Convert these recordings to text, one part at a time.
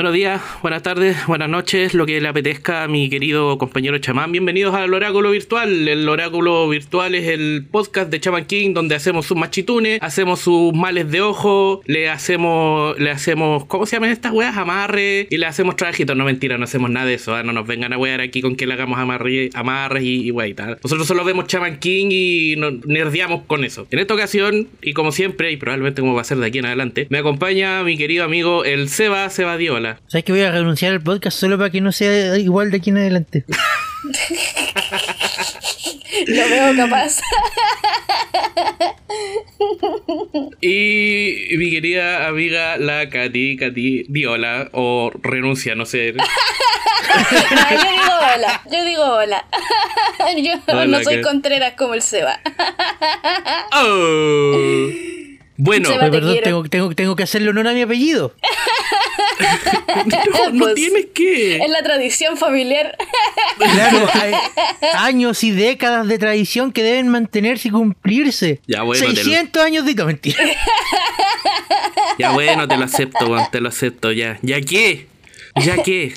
Buenos días, buenas tardes, buenas noches, lo que le apetezca a mi querido compañero chamán. Bienvenidos al Oráculo Virtual. El Oráculo Virtual es el podcast de Chaman King donde hacemos sus machitunes, hacemos sus males de ojo, le hacemos, le hacemos, ¿cómo se llaman estas weas? Amarre y le hacemos trabajitos. No mentira, no hacemos nada de eso. ¿ah? No nos vengan a wear aquí con que le hagamos amarre, amarres y, y tal. Nosotros solo vemos Chaman King y nos nerdeamos con eso. En esta ocasión, y como siempre, y probablemente como va a ser de aquí en adelante, me acompaña mi querido amigo el Seba ¿Sabes que voy a renunciar al podcast solo para que no sea igual de aquí en adelante? Lo veo capaz. Y mi querida amiga la Katy, Katy Diola, o renuncia, no sé. No, yo digo hola. Yo digo hola. Yo Hola, no soy. Contreras como el Seba. Oh. Bueno, perdón, quiero. tengo, tengo, tengo que hacerle honor a mi apellido. no, no Pues, tienes que. Es la tradición familiar. Claro, hay años y décadas de tradición que deben mantenerse y cumplirse. Ya, bueno, te lo- 600 años de... No, mentira. Ya bueno, te lo acepto, weón, te lo acepto, ya. ¿Ya qué? ¿Ya qué?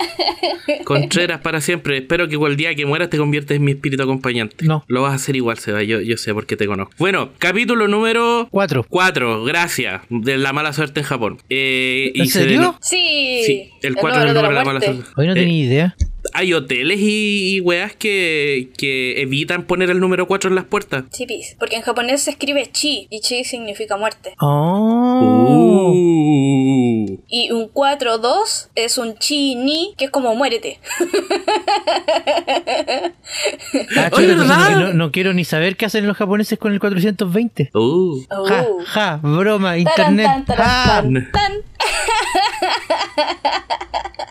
Contreras para siempre. Espero que igual día que mueras te conviertes en mi espíritu acompañante. No. Lo vas a hacer igual, Seba. Yo, yo sé porque te conozco. Bueno, capítulo número Cuatro. 4. Gracias. De la mala suerte en Japón. Eh, ¿En se serio? Sí. Sí, el 4 es el número de la mala suerte. Hoy no Eh, tenía idea. Hay hoteles y, y weas que, que evitan poner el número 4 en las puertas. Sí, pis. Porque en japonés se escribe chi y chi significa muerte. Oh. Uh. Y un 4-2 es un chi ni que es como muérete. Ah, Oye, chuta, ¿verdad? no, no quiero ni saber qué hacen los japoneses con el 420. Uh. Ja, Oh. ja, broma, Taran, internet. tan, taran, ja. tan, tan.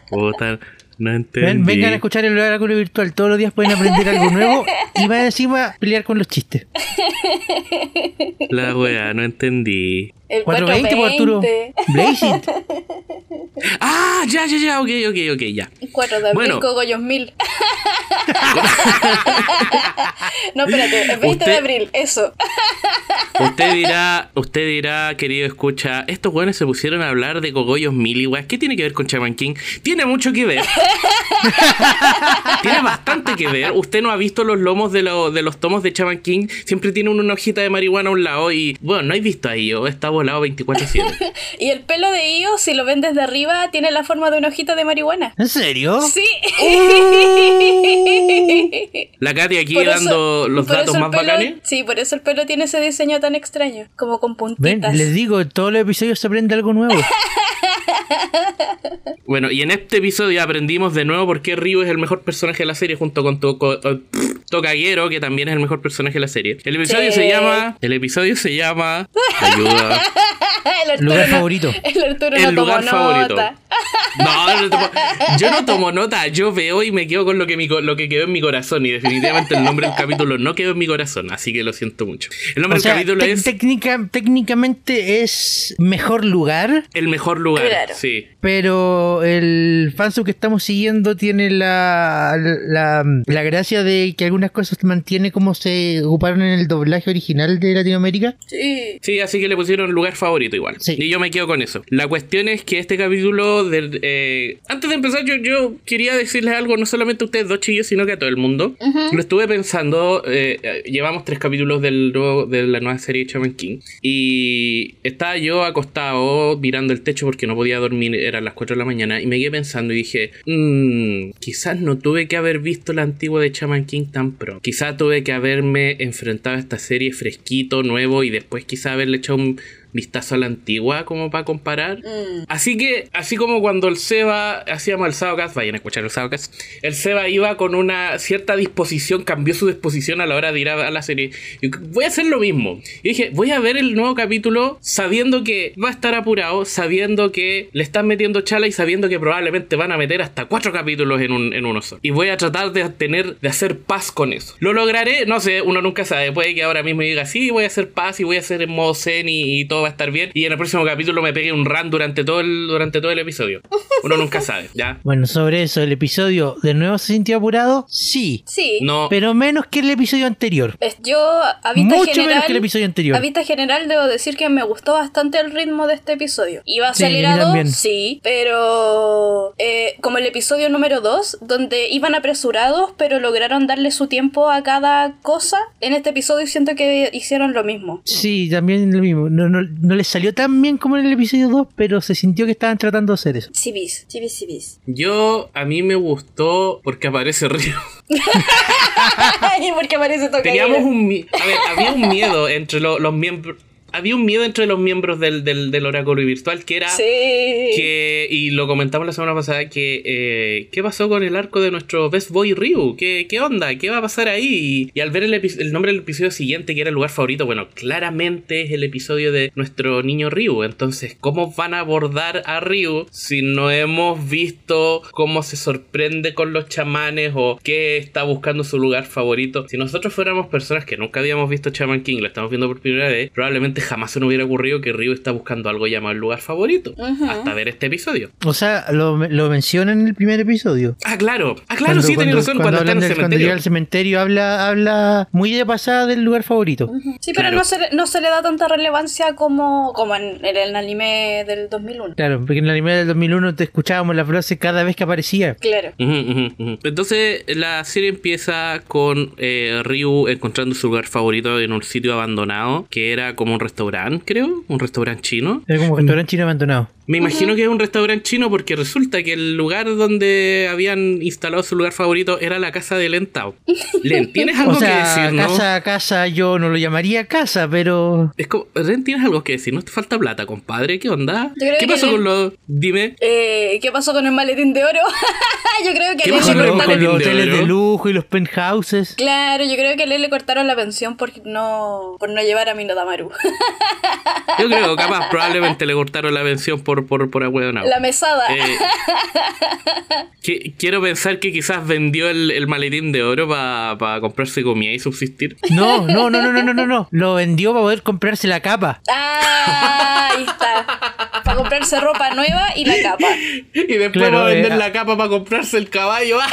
Puta, no entendí. Ven- vengan a escuchar el oráculo virtual. Todos los días pueden aprender algo nuevo y más encima pelear con los chistes. La wea, no entendí. El 420 por Arturo. 420. Blaze it. Ah, ya, ya, ya, ok, ok, ok, ya. 4 de abril, Bueno. cogollos mil. no, espérate, el 20 Usted- de abril, eso. Usted dirá, usted dirá, querido escucha, estos weones se pusieron a hablar de cogollos mil y weas. ¿Qué tiene que ver con Chaman King? Tiene mucho que ver. tiene bastante que ver. Usted no ha visto los lomos de, lo- de los tomos de Chaman King. Siempre tiene una hojita de marihuana a un lado y, bueno, no he visto ahí, está volado 24-7. Y el pelo de Io, si lo ven desde arriba, tiene la forma de una hojita de marihuana. ¿En serio? Sí. La Katy aquí Por eso- dando los por datos eso el más pelo- bacanes. Sí, por eso el pelo tiene ese diseño tan extraño, como con Ven, puntitas. les digo, en todos los episodios se aprende algo nuevo. Bueno, y en este episodio aprendimos de nuevo por qué Ryu es el mejor personaje de la serie junto con Toko- eh, Tokagero, que también es el mejor personaje de la serie. El episodio Sí. se llama... El episodio se llama... Ayuda. el Lugar no- favorito. El Arturo El no tomó lugar favorito. nota. No, no tomo- yo no tomo nota, yo veo y me quedo con lo que, mi co- lo que quedó en mi corazón y definitivamente el nombre del capítulo no quedó en mi corazón, así que lo siento mucho. El nombre O sea, del capítulo es técnica- técnicamente es mejor lugar, El mejor lugar. Claro. Sí. pero el fansub que estamos siguiendo tiene la, la, la gracia de que algunas cosas mantiene como se ocuparon en el doblaje original de Latinoamérica. Sí. Sí, así que le pusieron lugar favorito igual. Sí. Y yo me quedo con eso. La cuestión es que este capítulo, del, eh, antes de empezar, yo, yo quería decirles algo, no solamente a ustedes dos chillos, sino que a todo el mundo. Lo estuve pensando, eh, eh, llevamos tres capítulos del nuevo- de la nueva serie de Shaman King. Y estaba yo acostado mirando el techo porque no podía dormir, eran las 4 de la mañana, y me quedé pensando y dije, "Mm, quizás no tuve que haber visto la antigua de Shaman King tan pronto. Quizás tuve que haberme enfrentado a esta serie fresquito, nuevo, y después quizás haberle echado un vistazo a la antigua como para comparar. Mm. Así que, así como cuando el Seba hacíamos el Saocast, vayan a escuchar el Saocast, el Seba iba con una cierta disposición, cambió su disposición a la hora de ir a, a la serie. Y voy a hacer lo mismo. Y dije, voy a ver el nuevo capítulo sabiendo que va a estar apurado, sabiendo que le están metiendo chala y sabiendo que probablemente van a meter hasta cuatro capítulos en, un, en uno solo. Y voy a tratar de tener, de hacer paz con eso. ¿Lo lograré? No sé, uno nunca sabe. Puede que ahora mismo diga, sí, voy a hacer paz y voy a hacer en modo zen y, y todo todo va a estar bien y en el próximo capítulo me pegue un run durante todo el, durante todo el episodio. Uno nunca sabe, ¿ya? Bueno, sobre eso, ¿el episodio de nuevo se sintió apurado? Sí. Sí. No, Pero menos que el episodio anterior. Es- Yo, a vista Mucho general, menos que el episodio anterior. A vista general, debo decir que me gustó bastante el ritmo de este episodio. Iba Sí, acelerado, también. sí, pero eh, como el episodio número 2, donde iban apresurados, pero lograron darle su tiempo a cada cosa, en este episodio siento que hicieron lo mismo. Sí, también lo mismo. No, no, no les salió tan bien como en el episodio 2, pero se sintió que estaban tratando de hacer eso. Civis, civis, civis. yo a mí me gustó porque aparece Río. Ay, porque parece tocar. Teníamos un a ver, había un miedo entre lo- los miembros había un miedo entre los miembros del, del, del oráculo virtual que era Sí. que y lo comentamos la semana pasada que eh, qué pasó con el arco de nuestro best boy Ryu qué, qué onda qué va a pasar ahí y, al ver el, el nombre del episodio siguiente que era el lugar favorito bueno claramente es el episodio de nuestro niño Ryu. Entonces cómo van a abordar a Ryu si no hemos visto cómo se sorprende con los chamanes o qué está buscando su lugar favorito si nosotros fuéramos personas que nunca habíamos visto Chaman King lo estamos viendo por primera vez probablemente jamás se nos hubiera ocurrido que Ryu está buscando algo llamado el lugar favorito hasta ver este episodio O sea, lo, lo mencionan en el primer episodio. Ah, claro. Ah, claro, Cuando- sí, tenés cuando- razón. Cuando, está en hablan el del- cuando cementerio. llega al cementerio habla, habla muy de pasada del lugar favorito. Sí, pero Claro. no, se le, no se le da tanta relevancia como, como en, en el anime del 2001. Claro, porque en el anime del 2001 te escuchábamos la frase cada vez que aparecía. Claro. Entonces la serie empieza con eh, Ryu encontrando su lugar favorito en un sitio abandonado que era como un restaurante, creo, un restaurante chino. Era como un restaurante chino abandonado. Me imagino que es un restaurante chino porque resulta que el lugar donde habían instalado su lugar favorito era la casa de Len Tao. Len, ¿tienes algo O sea, que decir, no? casa, casa, yo no lo llamaría casa, pero... Es como, Ren, ¿tienes algo que decir? ¿No te falta plata, compadre? ¿Qué onda? ¿Qué pasó Len- con los...? Dime. Eh, ¿Qué pasó con el maletín de oro? yo creo que ¿Qué pasó Con, con los de hoteles de lujo y los penthouses. Claro, yo creo que a Lele le cortaron la pensión por no, por no llevar a Mino Damaru. Yo creo, capaz, probablemente le cortaron la pensión por, por, por ahueonao. la mesada. Eh, que- quiero pensar que quizás vendió el, el maletín de oro para comprarse comida y subsistir. No, no, no, no, no, no, no, no. Lo vendió para poder comprarse la capa. Ah, ahí está. Para comprarse ropa nueva y la capa. Y después Claro, va a vender eh, la capa para comprarse el caballo.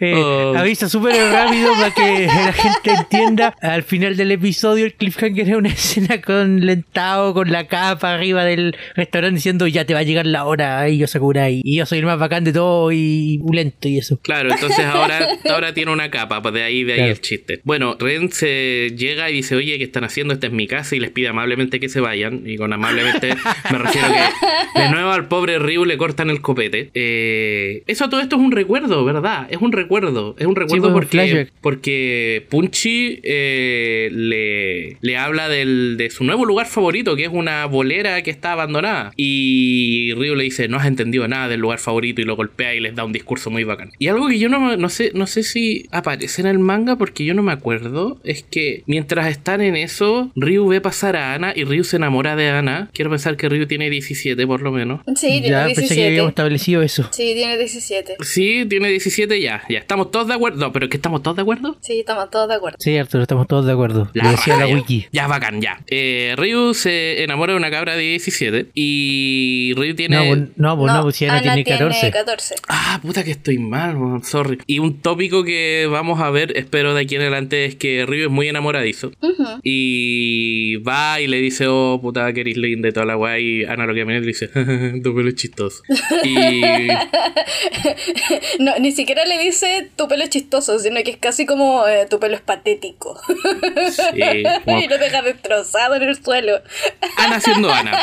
Eh, Oh. Avisa súper rápido para que la gente entienda. Al final del episodio, el cliffhanger es una escena con Lentao, con la capa arriba del restaurante diciendo ya te va a llegar la hora y yo Sakura y, y yo soy el más bacán de todo y lento y eso. Claro, entonces ahora, ahora tiene una capa, pues de ahí, de ahí Claro. el chiste. Bueno, Ren se llega y dice, oye, ¿qué están haciendo? Esta es mi casa y les pide amablemente que se vayan. Y con amablemente me refiero que de nuevo al pobre Ryu le cortan el copete. Eh, eso todo esto es un recuerdo, ¿verdad? Es un recuerdo. Es un recuerdo pues, un porque, porque Punchy eh, le, le habla del, de su nuevo lugar favorito, que es una bolera que está abandonada. Y Ryu le dice, no has entendido nada del lugar favorito y lo golpea y les da un discurso muy bacán. Y algo que yo no, no sé, no sé si aparece en el manga porque yo no me acuerdo, es que mientras están en eso, Ryu ve pasar a Ana y Ryu se enamora de Ana. Quiero pensar que Ryu tiene 17 por lo menos. Sí, tiene ya pensé que 17. habíamos establecido eso. Sí, tiene 17. Sí, tiene 17 ya, ya. ¿Estamos todos de acuerdo? No, pero es que estamos todos de acuerdo. Sí, estamos todos de acuerdo. Sí, Arturo, estamos todos de acuerdo. La Lo decía la wiki. Ya, bacán, ya. Eh, Ryu se enamora de una cabra de 17 y Ryu tiene... No, pues, no, pues no, pues si Ana, Ana tiene 14. 14. Ah, puta que estoy mal, weón, sorry. Y un tópico que vamos a ver, espero de aquí en adelante, es que Ryu es muy enamoradizo. Y va y le dice, oh, puta, que eres linda y toda la weá. Y Ana lo que le dice, tu pelo es chistoso. Y No, ni siquiera le dice tu pelo es chistoso, sino que es casi como eh, tu pelo es patético. sí, como y lo deja destrozado en el suelo. Ana siendo Ana.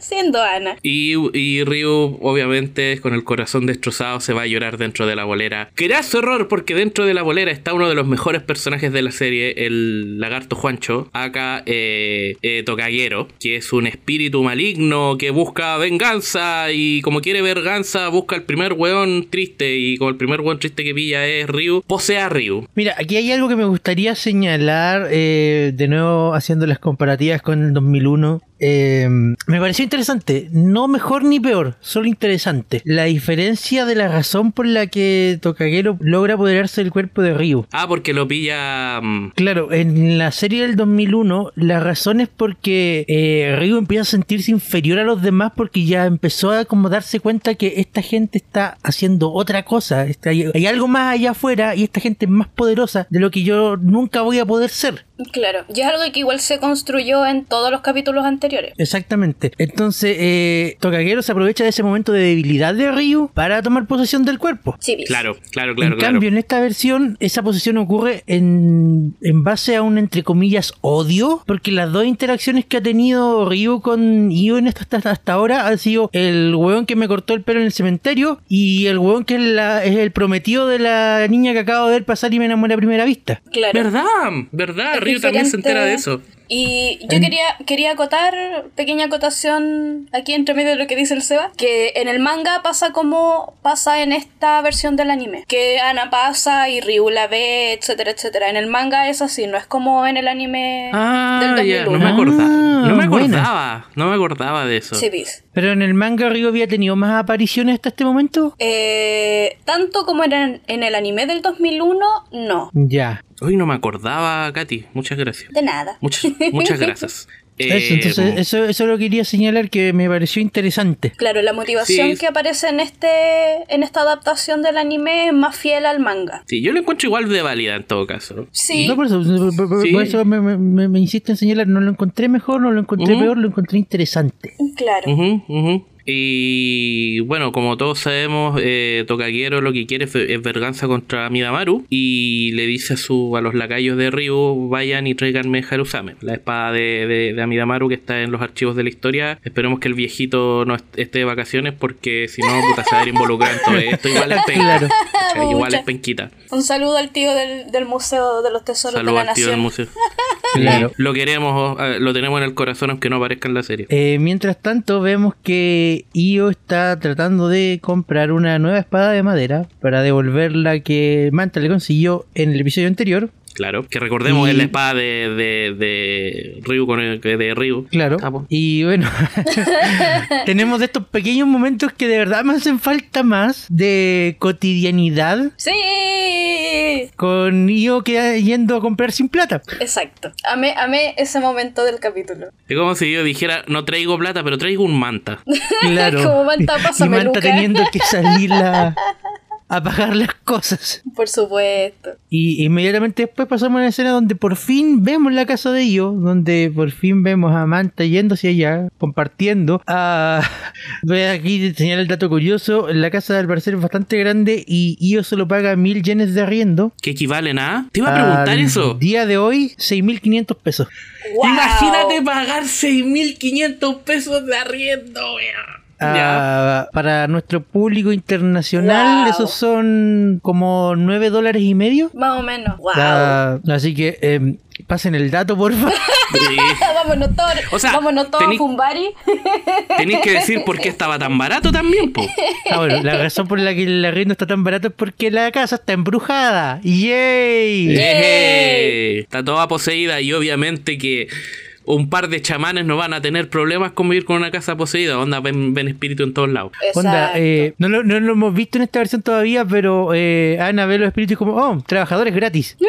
Siendo Ana. Y, y Ryu, obviamente, con el corazón destrozado, se va a llorar dentro de la bolera. Graso error, porque dentro de la bolera está uno de los mejores personajes de la serie, el lagarto Juancho, acá eh, eh, que es un espíritu maligno que busca venganza y como quiere venganza, busca el primer weón triste y como el primer weón triste que pilla es Ryu, posee a Ryu. Mira, aquí hay algo que me gustaría señalar, eh, de nuevo haciendo las comparativas con el 2001. Eh, me pareció interesante. No mejor ni peor, solo interesante. La diferencia de la razón por la que Tokagero logra apoderarse del cuerpo de Ryu. Ah, porque lo pilla. mm, Claro, en la serie del 2001 la razón es porque eh, Ryu empieza a sentirse inferior a los demás porque ya empezó a como darse cuenta que esta gente está haciendo otra cosa. Está- hay, hay algo más allá afuera y esta gente es más poderosa de lo que yo nunca voy a poder ser. Claro, y es algo que igual se construyó en todos los capítulos anteriores. Exactamente. Entonces, eh, Tokagero se aprovecha de ese momento de debilidad de Ryu para tomar posesión del cuerpo. Sí. Claro, claro, claro, en claro. cambio, en esta versión, esa posesión ocurre en, en base a un, entre comillas, odio, porque las dos interacciones que ha tenido Ryu con Io en esta, hasta, hasta ahora han sido el hueón que me cortó el pelo en el cementerio y el hueón que es, la- es el prometido de la niña que acabo de ver pasar y me enamoré a primera vista. Claro. ¿Verdad? ¿Verdad? Es Río también se entera de eso. Y yo quería, quería acotar, pequeña acotación aquí entre medio de lo que dice el Seba, que en el manga pasa como pasa en esta versión del anime, que Ana pasa y Ryu la ve, etcétera, etcétera. En el manga es así, no es como en el anime Ah, del ya, 2001. no me acordaba. Ah, no me buena. acordaba. No me acordaba de eso. Sí, bis. Pero en el manga Ryu había tenido más apariciones hasta este momento. Eh, tanto como en el, en el anime del 2001, no. Ya. Uy, no me acordaba, Katy. Muchas gracias. De nada. Muchas, muchas gracias. Eso, Eh, entonces, eso, eso lo quería señalar que me pareció interesante. Claro, la motivación Sí. que aparece en este en esta adaptación del anime es más fiel al manga. Sí, yo lo encuentro igual de válida en todo caso. ¿no? Sí, No, por eso, por- por- Sí. por eso me, me, insisto en señalar, no lo encontré mejor, no lo encontré peor, lo encontré interesante. claro. Ujú, ujú. Y bueno, como todos sabemos, eh, Tokagero lo que quiere es, es venganza contra Midamaru y le dice a, su, a los lacayos de Ryu, vayan y tráiganme Harusame, la espada de, de, de Amidamaru que está en los archivos de la historia. Esperemos que el viejito no est- esté de vacaciones porque si no, puta, se va a ver involucrado en todo esto. Igual es penca. Igual es penquita. Un saludo al tío del, del Museo de los Tesoros de Saludos la al tío del museo. Claro. Lo queremos, eh, lo tenemos en el corazón aunque no aparezca en la serie. Eh, mientras tanto, vemos que Io está tratando de comprar una nueva espada de madera para devolver la que Manta le consiguió en el episodio anterior. Claro, que recordemos Y- es la espada de, de, de Ryu con el, de Ryu. Claro. Ah, pues. Y bueno, tenemos de estos pequeños momentos que de verdad me hacen falta más de cotidianidad Sí, con Io que yendo a comprar sin plata. exacto. Amé, amé ese momento del capítulo. Es como si yo dijera, no traigo plata, pero traigo un manta. Claro. Como Manta, y pásame Manta Luca. teniendo que salir a, a pagar las cosas. Por supuesto. Y inmediatamente después pasamos a una escena donde por fin vemos la casa de Io, donde por fin vemos a Manta yendo hacia allá, compartiendo. Ah, ve aquí señala el dato curioso, la casa al parecer es bastante grande y Io solo paga mil yenes de arriendo. ¿Qué equivalen a? Te iba a preguntar Al eso. Día de hoy, 6.500 pesos. ¡Wow! Imagínate pagar 6.500 pesos de arriendo, wea. Ah, para nuestro público internacional, Wow. esos son como 9 dólares y medio. Más o menos. ¡Wow! Ah, así que em, pasen el dato, por favor. Sí. Vámonos todos, O sea, vámonos todos tení- a Fumbari. Tenéis que decir por qué estaba tan barato también, po. Ah, bueno, la razón por la que el arriendo está tan barato es porque la casa está embrujada. ¡Yay! Eje. Está toda poseída y obviamente que un par de chamanes no van a tener problemas con vivir con una casa poseída. Onda, ven, ven espíritu en todos lados. Onda, eh, no, lo, no lo hemos visto en esta versión todavía, pero eh, Ana ve los espíritus como, oh, trabajadores gratis.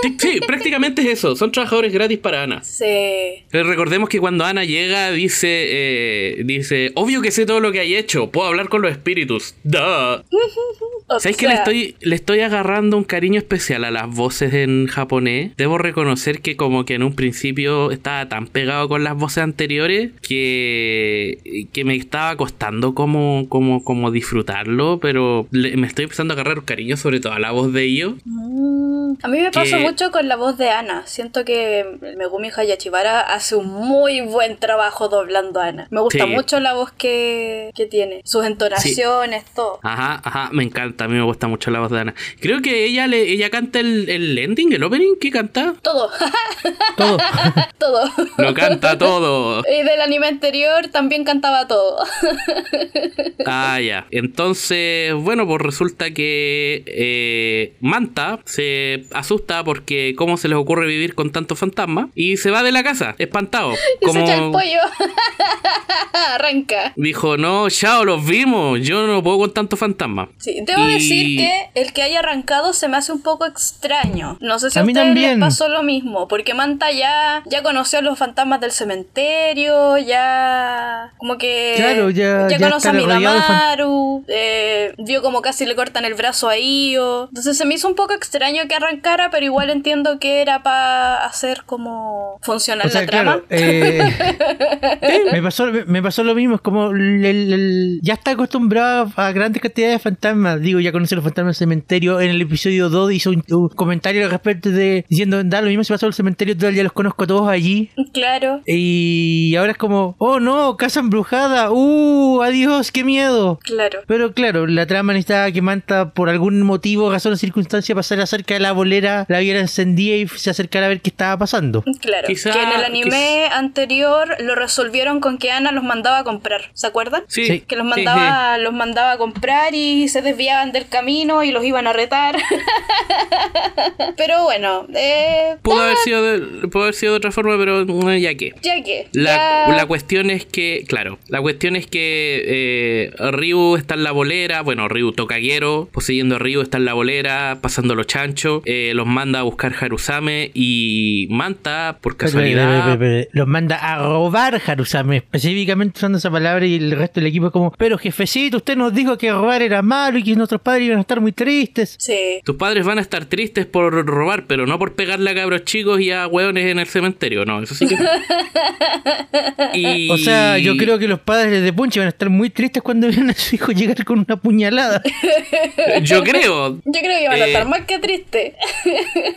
Sí, sí, prácticamente es eso. Son trabajadores gratis para Ana. Sí. Pero recordemos que cuando Ana llega dice, eh, dice, obvio que sé todo lo que hay hecho, puedo hablar con los espíritus. Duh. O ¿Sabes que le sea, estoy, le estoy agarrando un cariño especial a las voces en japonés? Debo reconocer que como que en un principio estaba tan pegado con las voces anteriores que, que me estaba costando como, como, como disfrutarlo, pero le- me estoy empezando a agarrar cariño sobre todo a la voz de ellos. mm, A mí me pasa que- mucho con la voz de Ana. Siento que Megumi Hayashibara hace un muy buen trabajo doblando a Ana. Me gusta Sí. mucho la voz que, que tiene. Sus entonaciones, todo. Ajá, ajá, me encanta, a mí me gusta mucho la voz de Ana. Creo que ella le, ella canta el, el ending, el opening, ¿qué canta? Todo. Todo. todo. Lo canta todo. Y del anime anterior también cantaba todo. Ah, ya. Entonces, bueno, pues resulta que eh, Manta se asusta porque cómo se les ocurre vivir con tantos fantasmas y se va de la casa, espantado. Y se echa el pollo. Arranca. dijo, no, chao, los vimos, yo no puedo con tantos fantasmas. Sí, debo Y- decir que el que haya arrancado se me hace un poco extraño. No sé si a, A mí ustedes les también. pasó lo mismo, porque Manta ya, ya conoció a los fantasmas del cementerio, ya como que Claro, ya- ya conoce a Midamaru, eh, vio como casi le cortan el brazo a Io. Entonces se me hizo un poco extraño que arrancara, pero igual entiendo que era para hacer como funcionar O sea, la trama. claro, eh, me, pasó, me, me pasó lo mismo, es como el- el- el- ya está acostumbrado a grandes cantidades de fantasmas, digo, ya conoce los fantasmas del cementerio, en el episodio 2 hizo un, un comentario al respecto de diciendo, da lo mismo si pasó el cementerio, total, ya los conozco a todos allí. Claro, Y ahora es como, oh no, casa embrujada, uh, adiós, qué miedo. claro. Pero claro, la trama necesitaba que Manta, por algún motivo, razón o circunstancia, pasara cerca de la bolera, la viera encendida y se acercara a ver qué estaba pasando. Claro, Quizá- que en el anime anterior lo resolvieron con que Ana los mandaba a comprar, ¿se acuerdan? Sí. Que los sí, mandaba, los mandaba a comprar y se desviaban del camino y los iban a retar. pero bueno, eh. Pudo haber, sido de, pudo haber sido de otra forma, pero eh, ya que. ya que. La, ya- la cuestión es que, claro, la cuestión es que eh, Ryu está en la bolera, bueno, Ryu Tokaguero, poseyendo a Ryu está en la bolera, pasando los chanchos, eh, los manda a buscar Harusame y Manta, por casualidad... Pero, pero, pero, Los manda a robar Harusame, específicamente esa palabra y el resto del equipo es como, pero jefecito, usted nos dijo que robar era malo y que nuestros padres iban a estar muy tristes. Sí. Tus padres van a estar tristes por robar, pero no por pegarle a cabros chicos y a hueones en el cementerio, no, eso sí que... Y- O sea, yo creo que los padres de Punch van a estar muy tristes cuando vean a su hijo llegar con una puñalada. Yo creo, Yo creo que van a Eh, estar más que tristes.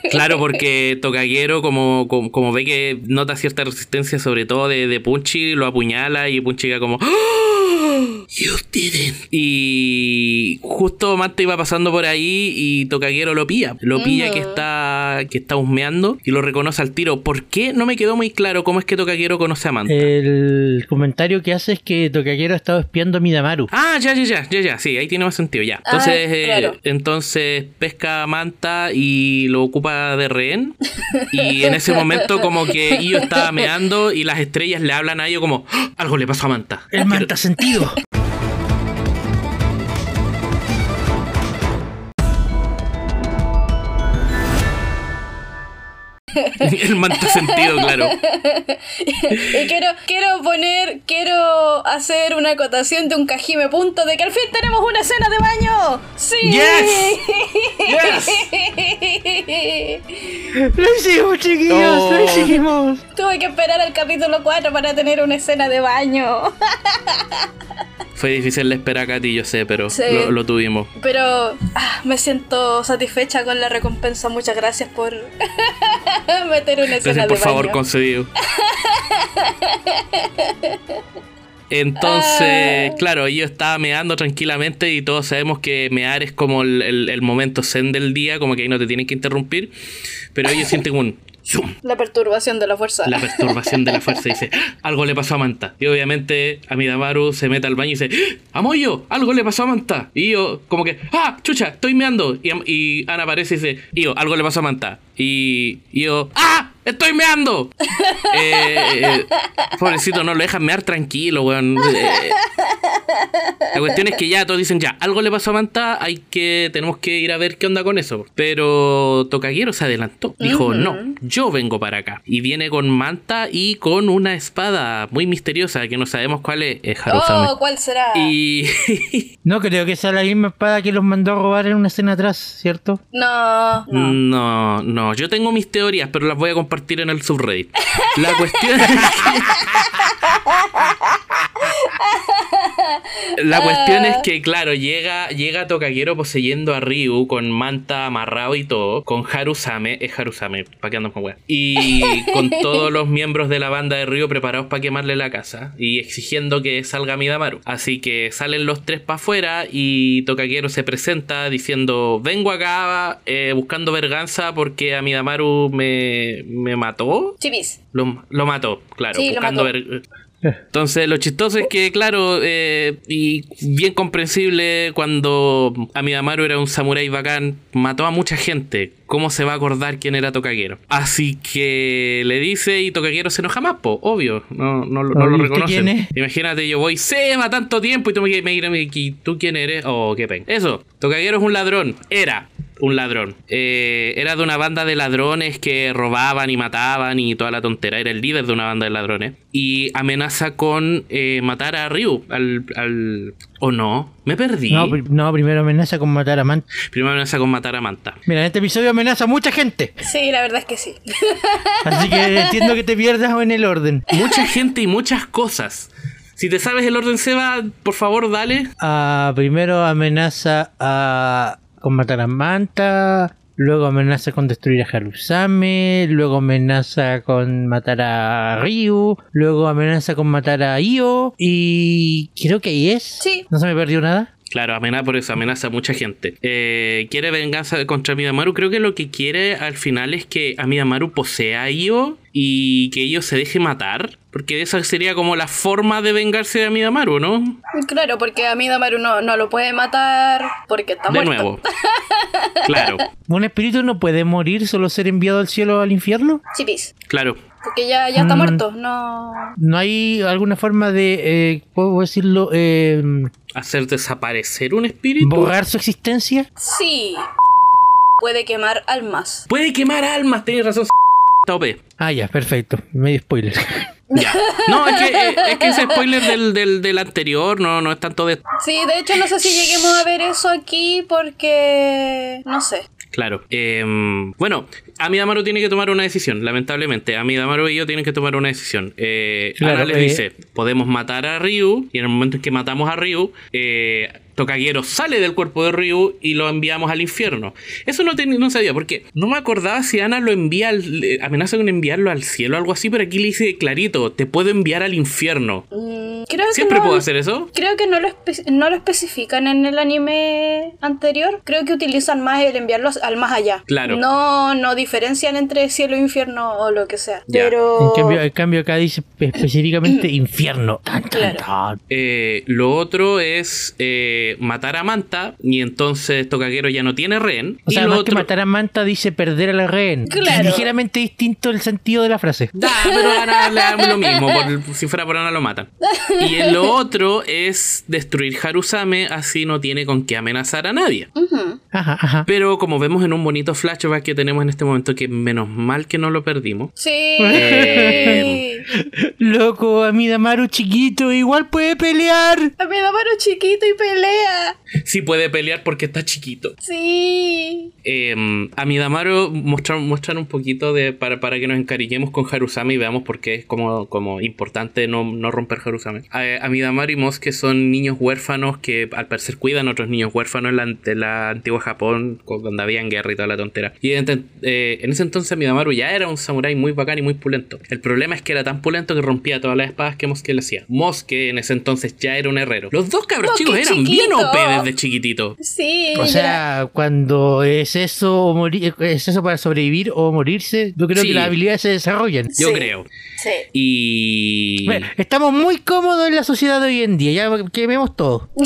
Claro, porque Tokaguero, como, como, como ve que nota cierta resistencia, sobre todo de, de Punchy, lo apuñala y Punchy como. "Oh, You didn't. Y justo Manta iba pasando por ahí y Tokaguero lo pilla. Lo pilla que está que está husmeando y lo reconoce al tiro. ¿Por qué? No me quedó muy claro cómo es que Tokaguero conoce a Manta. El comentario que hace es que Tokaguero ha estado espiando a Midamaru. Ah, ya, ya, ya, ya, ya, sí, ahí tiene más sentido, ya. Entonces, Ah, eh, claro. entonces pesca a Manta y lo ocupa de rehén. Y en ese momento como que Io estaba meando y las estrellas le hablan a Io como, "¡Ah! algo le pasó a Manta. El manta sentido. pedido. El Manta sentido, claro. Y quiero, quiero poner, quiero hacer una acotación de un Kajime punto de que al fin tenemos una escena de baño. ¡Sí! Lo hicimos, chiquillos, Oh. lo hicimos. Tuve que esperar al capítulo 4 para tener una escena de baño. Fue difícil de esperar, Katy, yo sé, pero Sí. lo, lo tuvimos. Pero ah, me siento satisfecha con la recompensa. Muchas gracias por meter una escena Gracias, por de favor, baño. concedido. Entonces, claro, yo estaba meando tranquilamente y todos sabemos que mear es como el, el- el momento zen del día, como que ahí no te tienen que interrumpir, pero ellos sienten como un La perturbación de la fuerza. la perturbación de la fuerza dice, "Ah, algo le pasó a Manta. Y obviamente Amidamaru se mete al baño y dice, ¡Ah, Amoyo, algo le pasó a Manta. Y yo como que, ah, chucha, estoy meando. Y, Ana aparece y dice, yo, algo le pasó a Manta. Y, y yo, ¡ah! ¡Estoy meando! Eh, eh, pobrecito, no lo dejan mear tranquilo, weón. Eh, la cuestión es que ya todos dicen, ya, algo le pasó a Manta, hay que, tenemos que ir a ver qué onda con eso. Pero Tokaguero se adelantó. Dijo, no, yo vengo para acá. Y viene con Manta y con una espada muy misteriosa que no sabemos cuál es. Oh, ¿cuál será? Y No creo que sea la misma espada que los mandó a robar en una escena atrás, ¿cierto? No, no. no, no, yo tengo mis teorías, pero las voy a compartir en el subreddit. La cuestión La cuestión es que, claro, llega, llega Tokaguero poseyendo a Ryu con manta amarrado y todo, con Harusame, es Harusame, para que andamos con weas. Y con todos los miembros de la banda de Ryu preparados para quemarle la casa y exigiendo que salga Midamaru. Así que salen los tres para afuera y Tokaguero se presenta diciendo: Vengo acá eh, buscando verganza porque a Midamaru me, me mató. Chivis. Lo, lo mató, claro, Sí, lo buscando mató. ver- Entonces, lo chistoso es que, claro, eh, y bien comprensible, cuando Amidamaru era un samurái bacán, mató a mucha gente. ¿Cómo se va a acordar quién era Tokagero? Así que le dice y Tokagero se enoja más, po, obvio, no, no, lo- no lo ¿Viste reconoce. Imagínate, yo voy, Seba, tanto tiempo y tú me me miras tú quién eres. Oh, qué pena. Eso, Tokagero es un ladrón. Era un ladrón. Eh, era de una banda de ladrones que robaban y mataban y toda la tontera. Era el líder de una banda de ladrones. Y amenaza con eh, matar a Ryu. Al, al... ¿O no? Me perdí. No, pri- no, primero amenaza con matar a Manta. Primero amenaza con matar a Manta. Mira, en este episodio amenaza a mucha gente. Sí, la verdad es que sí. Así que entiendo que te pierdas en el orden. Mucha gente y muchas cosas. Si te sabes el orden, Seba, por favor, dale. Ah, primero amenaza a con matar a Manta, luego amenaza con destruir a Harusame, luego amenaza con matar a Ryu, luego amenaza con matar a Io y creo que ahí es. Sí. No se me perdió nada. Claro, amenaza por eso, amenaza a mucha gente. Eh, quiere venganza contra Midamaru. Creo que lo que quiere al final es que Amidamaru posea a Io y que Io se deje matar. Porque esa sería como la forma de vengarse de Amidamaru, ¿no? Claro, porque a Midamaru no, no lo puede matar porque está de muerto. nuevo. claro, ¿Un espíritu no puede morir, solo ser enviado al cielo o al infierno? Chipis. claro. Porque ya, ya está Mm. muerto. No. ¿No hay alguna forma de, eh, puedo decirlo, eh, Hacer desaparecer un espíritu. borrar su existencia? Sí. Puede quemar almas. Puede quemar almas, tenés razón. OP. Ah, ya, perfecto. Medio spoiler. Ya. No, es que, eh, es que ese spoiler del, del, del anterior no, no es tanto de. Sí, de hecho no sé si lleguemos a ver eso aquí porque... No sé. Claro. Eh, bueno, Amidamaru tiene que tomar una decisión, lamentablemente. Amidamaru y yo tienen que tomar una decisión. Eh, Claro, Ana les eh. dice, podemos matar a Ryu, y en el momento en que matamos a Ryu, eh, Tokagero sale del cuerpo de Ryu y lo enviamos al infierno. Eso no, ten- no sabía, porque no me acordaba si Ana lo envía, al- amenaza con enviarlo al cielo o algo así, pero aquí le dice clarito, te puedo enviar al infierno. Mm, creo que ¿Siempre no- puedo hacer eso? Creo que no lo, espe- no lo especifican en el anime anterior. Creo que utilizan más el enviarlos al más allá. Claro. No, no diferencian entre cielo e infierno o lo que sea. Ya. Pero. En cambio, en cambio acá dice específicamente infierno. Tan, tan, Claro. tan. Eh, lo otro es eh, matar a Manta y entonces Tokagero ya no tiene rehén. O y sea, lo más otro... que matar a Manta dice perder al rehén. Claro. Ligeramente distinto el sentido de la frase. Da, pero Ana le da lo mismo, por- si fuera por Ana lo matan. Y lo otro es destruir Harusame, así no tiene con qué amenazar a nadie. Ajá, ajá. Pero como vemos en un bonito flashback que tenemos en este momento, que menos mal que no lo perdimos. Sí. Eh. Loco, Amidamaru chiquito, igual puede pelear. A mi Damaru chiquito y pelea. Sí puede pelear porque está chiquito. Sí. Eh, a Midamaru muestran, muestran un poquito de para, para que nos encariñemos con Harusame y veamos por qué es como, como importante no, no romper Harusame. A, a Midamaru y Mosuke son niños huérfanos que al parecer cuidan a otros niños huérfanos en la, de la antigua Japón, donde habían guerra y toda la tontera. Y en, eh, en ese entonces Midamaru ya era un samurái muy bacán y muy pulento. El problema es que era tan pulento que rompía todas las espadas que Mosuke le hacía. Mosuke en ese entonces ya era un herrero. Los dos cabros chicos eran bien. OP desde chiquitito. Sí. O sea, cuando es eso o morir, es eso para sobrevivir o morirse, yo creo Sí. que las habilidades se desarrollan. Yo Sí. creo. Sí. Y. Bueno, estamos muy cómodos en la sociedad de hoy en día, ya quememos todo.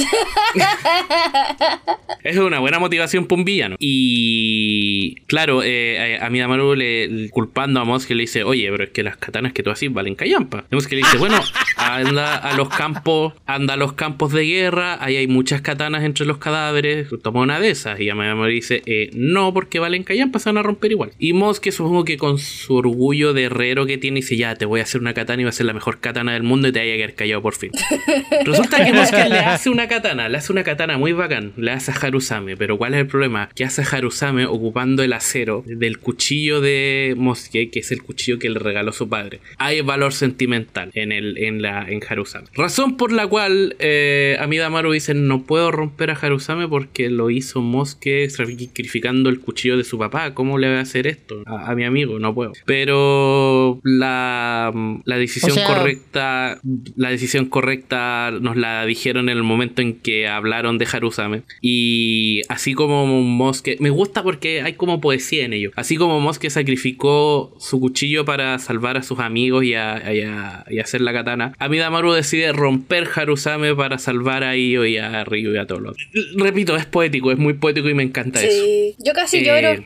Es una buena motivación para un villano. Y claro, eh, a Midamaru le, le- culpando a Mosuke le dice, oye, pero es que las katanas que tú haces valen callampa. Y Mosuke le dice, bueno, anda a los campos, anda a los campos de guerra, ahí hay muchas katanas entre los cadáveres, toma una de esas. Y Midamaru dice, eh, no, porque valen callampa, se van a romper igual. Y Mosuke supongo que con su orgullo de herrero que tiene, dice, ya, te voy a hacer una katana y va a ser la mejor katana del mundo y te vaya a quedar callado por fin. Resulta que Mosuke le hace una katana, le hace una katana muy bacán, le hace a Harusame, pero ¿cuál es el problema? Que hace a Harusame ocupando el acero del cuchillo de Mosuke, que es el cuchillo que le regaló su padre. Hay valor sentimental en el en la en Harusame. Razón por la cual eh, Amidamaru dice no puedo romper a Harusame porque lo hizo Mosuke sacrificando el cuchillo de su papá. ¿Cómo le voy a hacer esto a, a mi amigo? No puedo. Pero la, la decisión O sea- correcta la decisión correcta nos la dijeron en el momento en que hablaron de Harusame y así como Mosque, me gusta porque hay como poesía en ello. Así como Mosque sacrificó su cuchillo para salvar a sus amigos y a, y a- y a hacer la katana, Amidamaru decide romper Harusame para salvar a Io y a Ryu y a todos los. Repito, es poético, es muy poético y me encanta eso. Sí, yo casi Eh, lloro.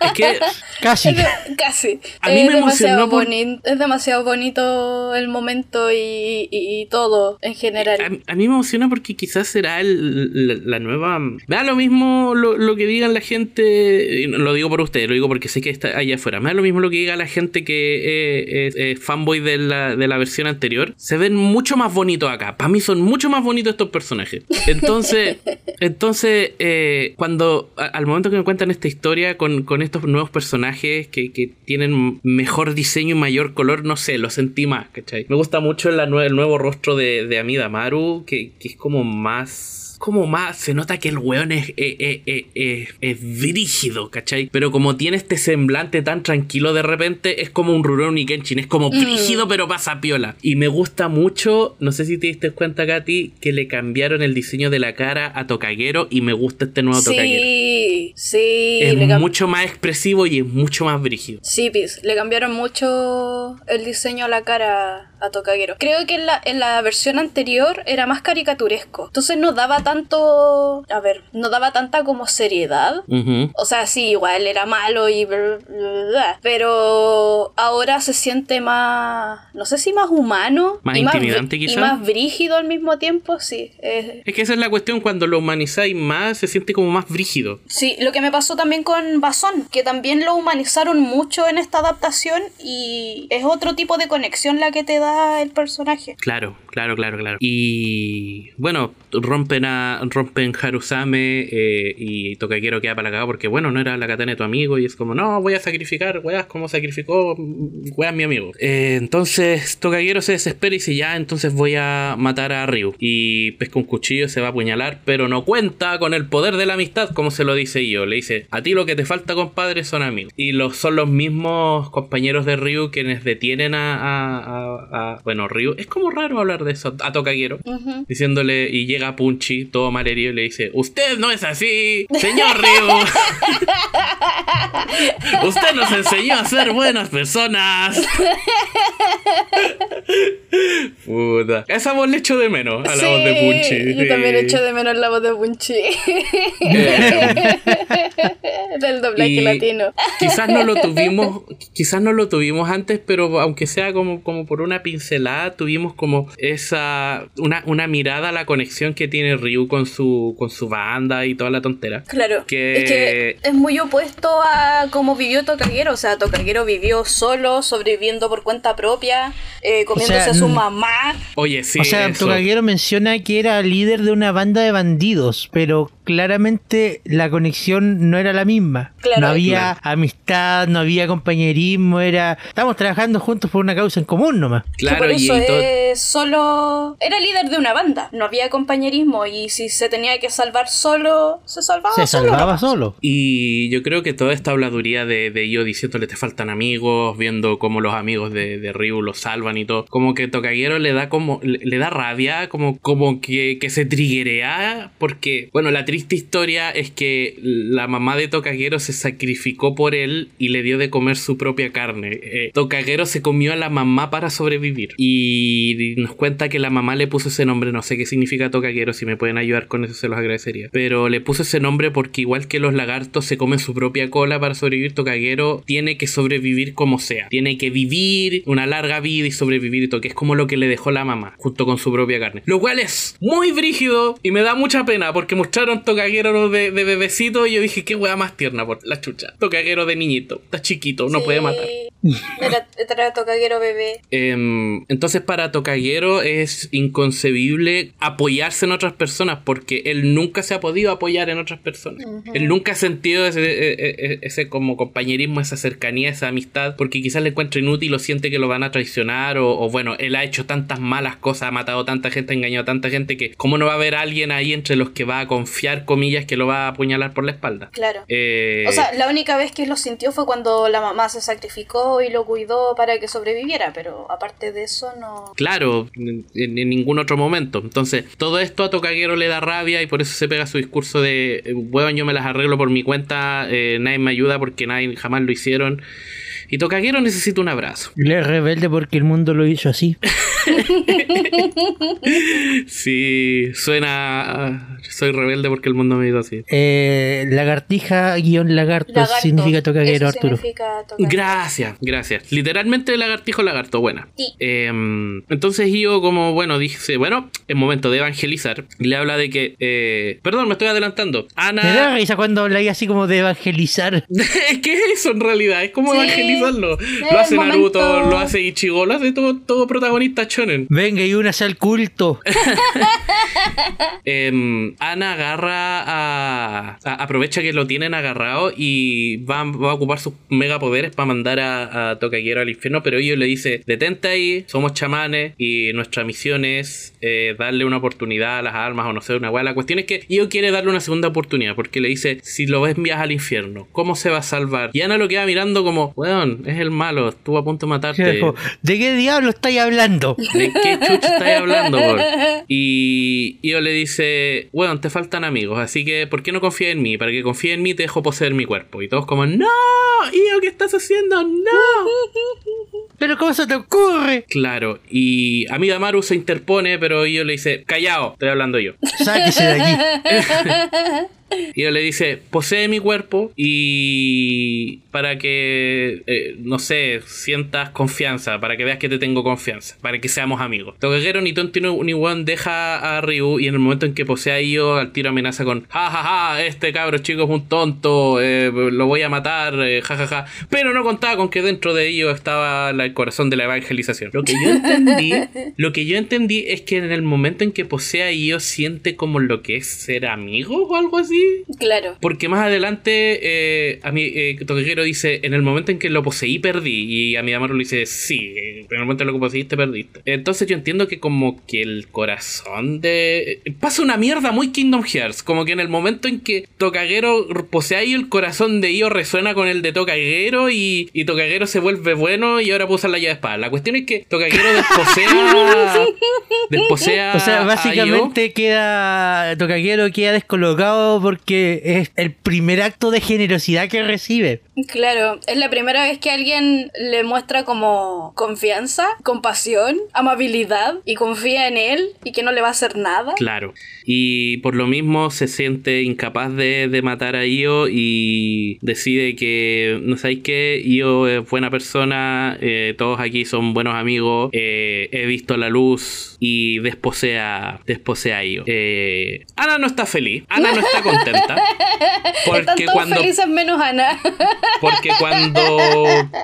Es que Casi. Casi. A mí es, me demasiado emocionó por- boni- es demasiado bonito el momento y, y- y todo en general. A, a mí me emociona porque quizás será el- la, la nueva. Me da lo mismo lo, lo que digan la gente. No Lo digo por ustedes, lo digo porque sé que está allá afuera. Me da lo mismo lo que diga la gente que eh, es, es fanboy de la, de la versión anterior. Se ven mucho más bonitos acá. Para mí son mucho más bonitos estos personajes. Entonces, entonces eh, cuando a- al momento que me cuentan esta historia con, con estos nuevos personajes que, que tienen mejor diseño y mayor color, no sé, lo sentí más, ¿cachai? Me gusta mucho la nue- el nuevo rostro de, de Amida Maru, que, que es como más como más, se nota que el weón es, es- es- es brígido, ¿cachai? Pero como tiene este semblante tan tranquilo de repente, es como un Rurouni Kenshin, es como brígido pero pasa piola. Y me gusta mucho, no sé si te diste cuenta, Katy, que le cambiaron el diseño de la cara a Tokagero y me gusta este nuevo Tokagero. Sí, sí. Es mucho más expresivo y es mucho más brígido. Sí, Pis, le cambiaron mucho el diseño a la cara a Tokagero. Creo que en la, en la versión anterior era más caricaturesco. Entonces no daba tanto. A ver, no daba tanta como seriedad. Ujú. O sea, sí, igual era malo y bla, bla, bla, pero ahora se siente más, no sé si más humano, Más y intimidante, brí- y quizá. más brígido al mismo tiempo, sí. eh, Es que esa es la cuestión, cuando lo humanizáis más, se siente como más brígido. Sí, lo que me pasó también con Basón, que también lo humanizaron mucho en esta adaptación y es otro tipo de conexión la que te da el personaje. Claro, claro, claro, claro. Y bueno, rompen a rompen Harusame eh, y Tokagero queda para la cagada porque bueno, no era la katana de tu amigo y es como, no, voy a sacrificar, weas, como sacrificó, mm, weas mi amigo. Eh, entonces Tokagero se desespera y dice, ya, entonces voy a matar a Ryu. Y pesca un cuchillo, se va a apuñalar, pero no cuenta con el poder de la amistad, como se lo dice yo. Le dice, a ti lo que te falta, compadre, son amigos. Y los, son los mismos compañeros de Ryu quienes detienen a- a- bueno, Ryu. Es como raro hablar de eso, a Tokagero. Ujú. Diciéndole, y llega Punchy, todo malherido, y le dice, usted no es así, señor Ryu. usted nos enseñó a ser buenas personas. Puta. Esa voz le echo de menos a la voz de Punchy. Yo también Sí. echo de menos la voz de Punchy Eh, del doblaje Y latino. Quizás no lo tuvimos, quizás no lo tuvimos antes, pero aunque sea como, como por una pincelada, tuvimos como esa una, una mirada a la conexión que tiene Ryu con su con su banda y toda la tontera. Claro, Que- es que es muy opuesto a cómo vivió Tokagero. O sea, Tokagero vivió solo, sobreviviendo por cuenta propia, eh, comiéndose sea, a su mm, mamá. Oye, sí, o sea, eso. Tokagero menciona que era líder de una banda de bandidos, pero claramente la conexión no era la misma. Claro. no había Claro. amistad, no había compañerismo, era estamos trabajando juntos por una causa en común nomás. Claro, por y todo- es solo. Era líder de una banda, no había compañerismo. Y si se tenía que salvar solo, se salvaba Se solo. salvaba nomás. solo. Y yo creo que toda esta habladuría de, de yo diciéndole te faltan amigos, viendo cómo los amigos de, de Ryu lo salvan y todo, como que Tokagero le da como, le, le da rabia, como, como que, que se triguea, porque, bueno, la triste historia es que la mamá de Tokagero se sacrificó por él y le dio de comer su propia carne. Eh, Tokagero se comió a la mamá para sobrevivir y nos cuenta que la mamá le puso ese nombre, no sé qué significa Tokagero, si me pueden ayudar con eso se los agradecería, pero le puso ese nombre porque igual que los lagartos se comen su propia cola para sobrevivir, Tokagero tiene que sobrevivir como sea, tiene que vivir una larga vida y sobrevivir y que es como lo que le dejó la mamá, junto con su propia carne. Lo cual es muy brígido y me da mucha pena porque mostraron Tokagero de, de bebecito y yo dije, qué wea más tierna por la chucha. Tokagero de niñito, está chiquito, no Sí. puede matar. Era, era Tokagero bebé. Em, entonces para Tokagero es inconcebible apoyarse en otras personas porque él nunca se ha podido apoyar en otras personas. Él nunca ha sentido ese, e- e- ese como compañerismo, esa cercanía, esa amistad, porque quizás le encuentra inútil o siente que lo van a traicionar o, o bueno, él ha hecho tantas malas cosas, ha matado tanta gente, ha engañado a tanta gente que cómo no va a haber alguien ahí entre los que va a confiar, comillas, que lo va a apuñalar por la espalda. Claro. Eh, O sea, la única vez que lo sintió fue cuando la mamá se sacrificó y lo cuidó para que sobreviviera, pero aparte de eso no... Claro, en, en ningún otro momento. Entonces, todo esto a Tokaguero le da rabia y por eso se pega su discurso de, bueno, yo me las arreglo por mi cuenta, eh, nadie me ayuda porque nadie jamás lo hicieron. Y Tokaguero necesita un abrazo. Le es rebelde porque el mundo lo hizo así. Sí, suena. Soy rebelde porque el mundo me hizo así. Eh, lagartija guion lagarto, Lagarto. significa tocaguero, Arturo. significa tocaguero. Gracias, gracias. Literalmente lagartijo lagarto, buena. Sí. Em, entonces yo como, bueno, dice, bueno, es momento de evangelizar. Y le habla de que, eh, perdón, me estoy adelantando. Me da Ana... risa cuando habla ahí así como de evangelizar. es que es eso en realidad, es como Sí, evangelizarlo. Lo hace Naruto, momento- lo hace Ichigo, lo hace todo, todo protagonista shonen. Venga y únase al culto. Em, Ana agarra a, a- Aprovecha que lo tienen agarrado y va, va a ocupar sus megapoderes para mandar a, a Tokaguero al infierno. Pero ellos le dice: Detente ahí, somos chamanes y nuestra misión es eh, darle una oportunidad a las almas o no sé, una weá. La cuestión es que yo quiere darle una segunda oportunidad porque le dice: Si lo envías al infierno, ¿cómo se va a salvar? Y Ana lo queda mirando como: Weón, es el malo, estuvo a punto de matarte. ¿De qué diablo estáis hablando? ¿De qué chucha estáis hablando, por? Y yo le dice, bueno, te faltan amigos, así que ¿por qué no confías en mí? Para que confíe en mí te dejo poseer mi cuerpo. Y todos como, no, Io, ¿qué estás haciendo? No. ¿Pero cómo se te ocurre? Claro, y Amiga Maru se interpone, pero yo le dice, callao, estoy hablando yo. Sáquese de aquí. Y yo le dice, posee mi cuerpo y para que, eh, no sé, sientas confianza, para que veas que te tengo confianza, para que seamos amigos. Toquero ni tonto ni weón deja a Ryu y en el momento en que posee a Io, al tiro amenaza con, ja ja ja, este cabro chico es un tonto, eh, lo voy a matar, eh, ja ja ja. Pero no contaba con que dentro de ello estaba el corazón de la evangelización. Lo que yo entendí, lo que yo entendí es que en el momento en que posee a Io siente como lo que es ser amigo o algo así. Claro. Porque más adelante eh, a mí eh, dice, en el momento en que lo poseí perdí. Y a mi Amaru le dice, sí, en el momento en que lo poseíste perdiste. Entonces yo entiendo que como que el corazón de... Pasa una mierda muy Kingdom Hearts. Como que en el momento en que Tokaguero posee ahí el corazón de Io resuena con el de Tokaguero y, y se vuelve bueno y ahora puede usar la llave de espada. La cuestión es que Tokaguero desposea... desposea O sea, a Io. básicamente queda. Tocaquero queda descolocado porque es el primer acto de generosidad que recibe. Claro, es la primera vez que alguien le muestra como confianza, compasión, amabilidad y confía en él y que no le va a hacer nada. Claro. Y por lo mismo se siente incapaz de, de matar a Io y decide que, no sabéis qué, Io es buena persona, eh, todos aquí son buenos amigos, eh, he visto la luz y desposea, desposea a Io. Eh, Ana no está feliz, Ana no está contenta. Están Porque todos cuando felices menos Ana. porque cuando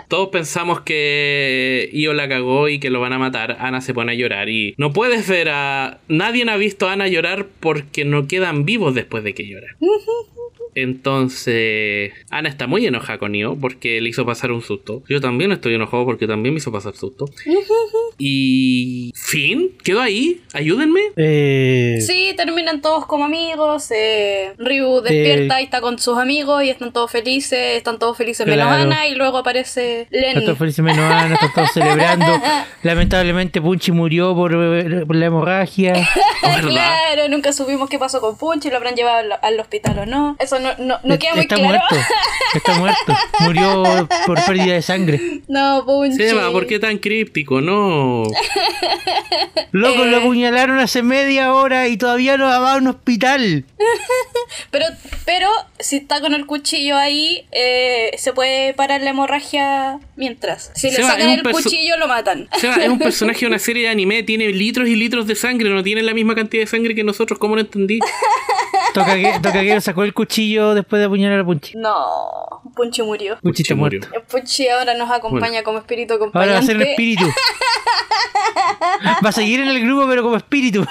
todos pensamos que Io la cagó y que lo van a matar, Ana se pone a llorar y no puedes ver a... Nadie ha visto a Ana llorar porque no quedan vivos después de que llora. Entonces, Ana está muy enojada con Io porque le hizo pasar un susto. Yo también estoy enojado porque también me hizo pasar susto. Y... Fin, quedó ahí. Ayúdenme. Eh, Sí, terminan todos como amigos. eh, Ryu despierta y está con sus amigos y están todos felices. Están todos felices menos Claro. Ana y luego aparece Lenny. Están todos felices menos Ana, están todos celebrando. Lamentablemente Punchi murió por, por la hemorragia. Claro, nunca supimos qué pasó con Punchi, lo habrán llevado al, al hospital o no. Eso no, no, no queda muy está claro. muerto. Está muerto. Murió por pérdida de sangre. No, Punchi. Seba, ¿por qué tan críptico? No. Loco, Eh. lo apuñalaron hace media hora y todavía no va a un hospital. Pero, pero si está con el cuchillo ahí, eh, se puede parar la hemorragia mientras. Si le Seba, sacan el cuchillo, lo matan. O sea, es un personaje de una serie de anime, tiene litros y litros de sangre, no tiene la misma cantidad de sangre que nosotros, ¿cómo no entendí? Tocaguero sacó el cuchillo después de apuñalar a Punchi. No, Punchi murió. Punchi está murió. muerto. Punchi ahora nos acompaña como espíritu Ahora va acompañante. a ser un espíritu. Va a seguir en el grupo, pero como espíritu.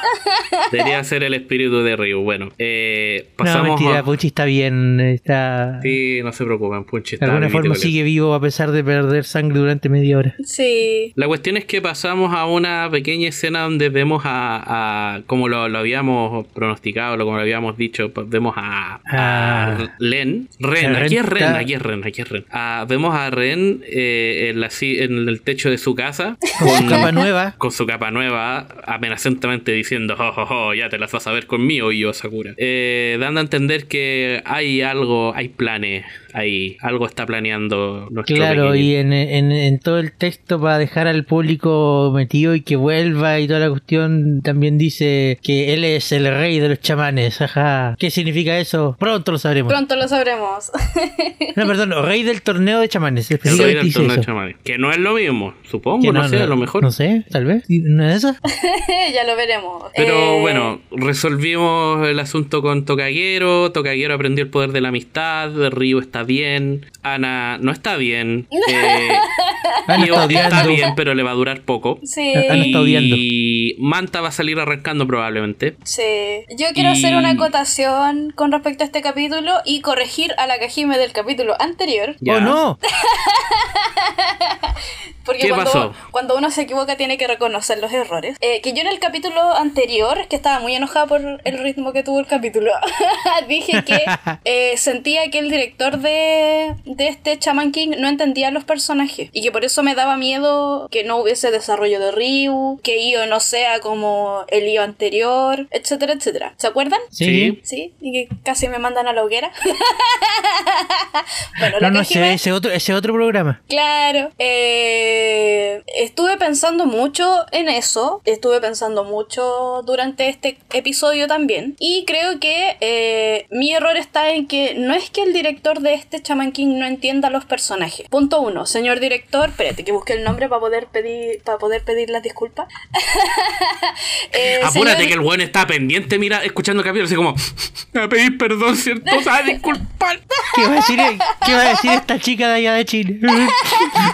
Debería ser el espíritu de Ryu. Bueno, eh, No, pasamos mentira, a... Punchy está bien. Está... Sí, no se preocupen, Punchy De alguna forma sigue vivo a pesar de perder sangre durante media hora. Sí. La cuestión es que pasamos a una pequeña escena donde vemos a, a- como lo, lo habíamos pronosticado, lo como lo habíamos dicho, pues vemos a, a Ah. Len, Ren, Ren aquí es Ren, aquí es Ren, aquí es Ren. Ah, vemos a Ren eh, en, la si- en el techo de su casa Con su capa nueva. con su capa nueva, amenazantemente diciendo, "Jo, jo, jo, ya te las vas a ver conmigo y yo, Sakura. Eh, dando a entender que hay algo, hay planes, hay algo está planeando nuestro Claro, y en, en- en todo el texto para dejar al público metido y que vuelva y toda la cuestión también dice que él es el rey de los chamanes. Ajá. ¿Qué significa eso? Pronto lo sabremos. Pronto lo sabremos. No, perdón, rey del torneo de chamanes. El rey del torneo de chamanes. Que no es lo mismo, supongo, no, sé, a lo mejor. No sé, tal vez. ¿No es eso? ya lo veremos. Pero Eh, bueno, resolvimos el asunto con Tokaguero. Tokaguero aprendió el poder de la amistad. Ryu está bien. Ana no está bien. Eh, está está bien, pero le va a durar poco. Sí. Ana está odiando. Y Manta va a salir arrancando probablemente. Sí. Yo quiero Y- hacer una acotación con respecto a este capítulo y corregir a la Kajime del capítulo anterior. Ya. ¡Oh, no! Porque ¿Qué cuando, pasó? cuando uno se equivoca tiene que reconocer los errores. Eh, que yo en el capítulo anterior, que estaba muy enojada por el ritmo que tuvo el capítulo, dije que eh, sentía que el director de, de este Shaman King no entendía los personajes. Y que por eso me daba miedo que no hubiese desarrollo de Ryu, que Io no sea como el Io anterior, etcétera, etcétera. ¿Se acuerdan? Sí. Sí, y que casi me mandan a la hoguera. bueno, No, no, ese, ese otro, ese otro programa. Claro. eh, estuve pensando mucho en eso. Estuve pensando mucho durante este episodio también. Y creo que eh, mi error está en que no es que el director de este Shaman King no entienda los personajes. Punto uno. Señor director, espérate que busque el nombre para poder pedir, para poder pedir las disculpas. Eh, Apúrate señor- que el weón está pendiente, mira, escuchando el capítulo, así como, me va a pedir perdón, ¿cierto? O sea, disculpar. ¿Qué va a decir, qué va a decir esta chica de allá de Chile?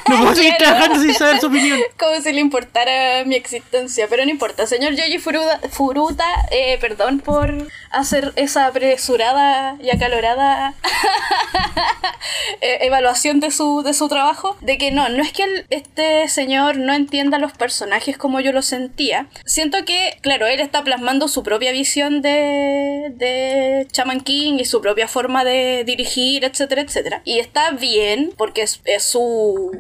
No puedo seguir Claro. trabajando sin saber su opinión. Como si le importara mi existencia, pero no importa. Señor Yoji Furuta, Furuta eh, perdón por hacer esa apresurada y acalorada eh, evaluación de su, de su trabajo. De que no, no es que el- este señor no entienda los personajes como yo lo sentía. Siento que, claro, él está plasmando su propia visión de, de Shaman King y su propia forma de dirigir, etcétera, etcétera. Y está bien, porque es, es su.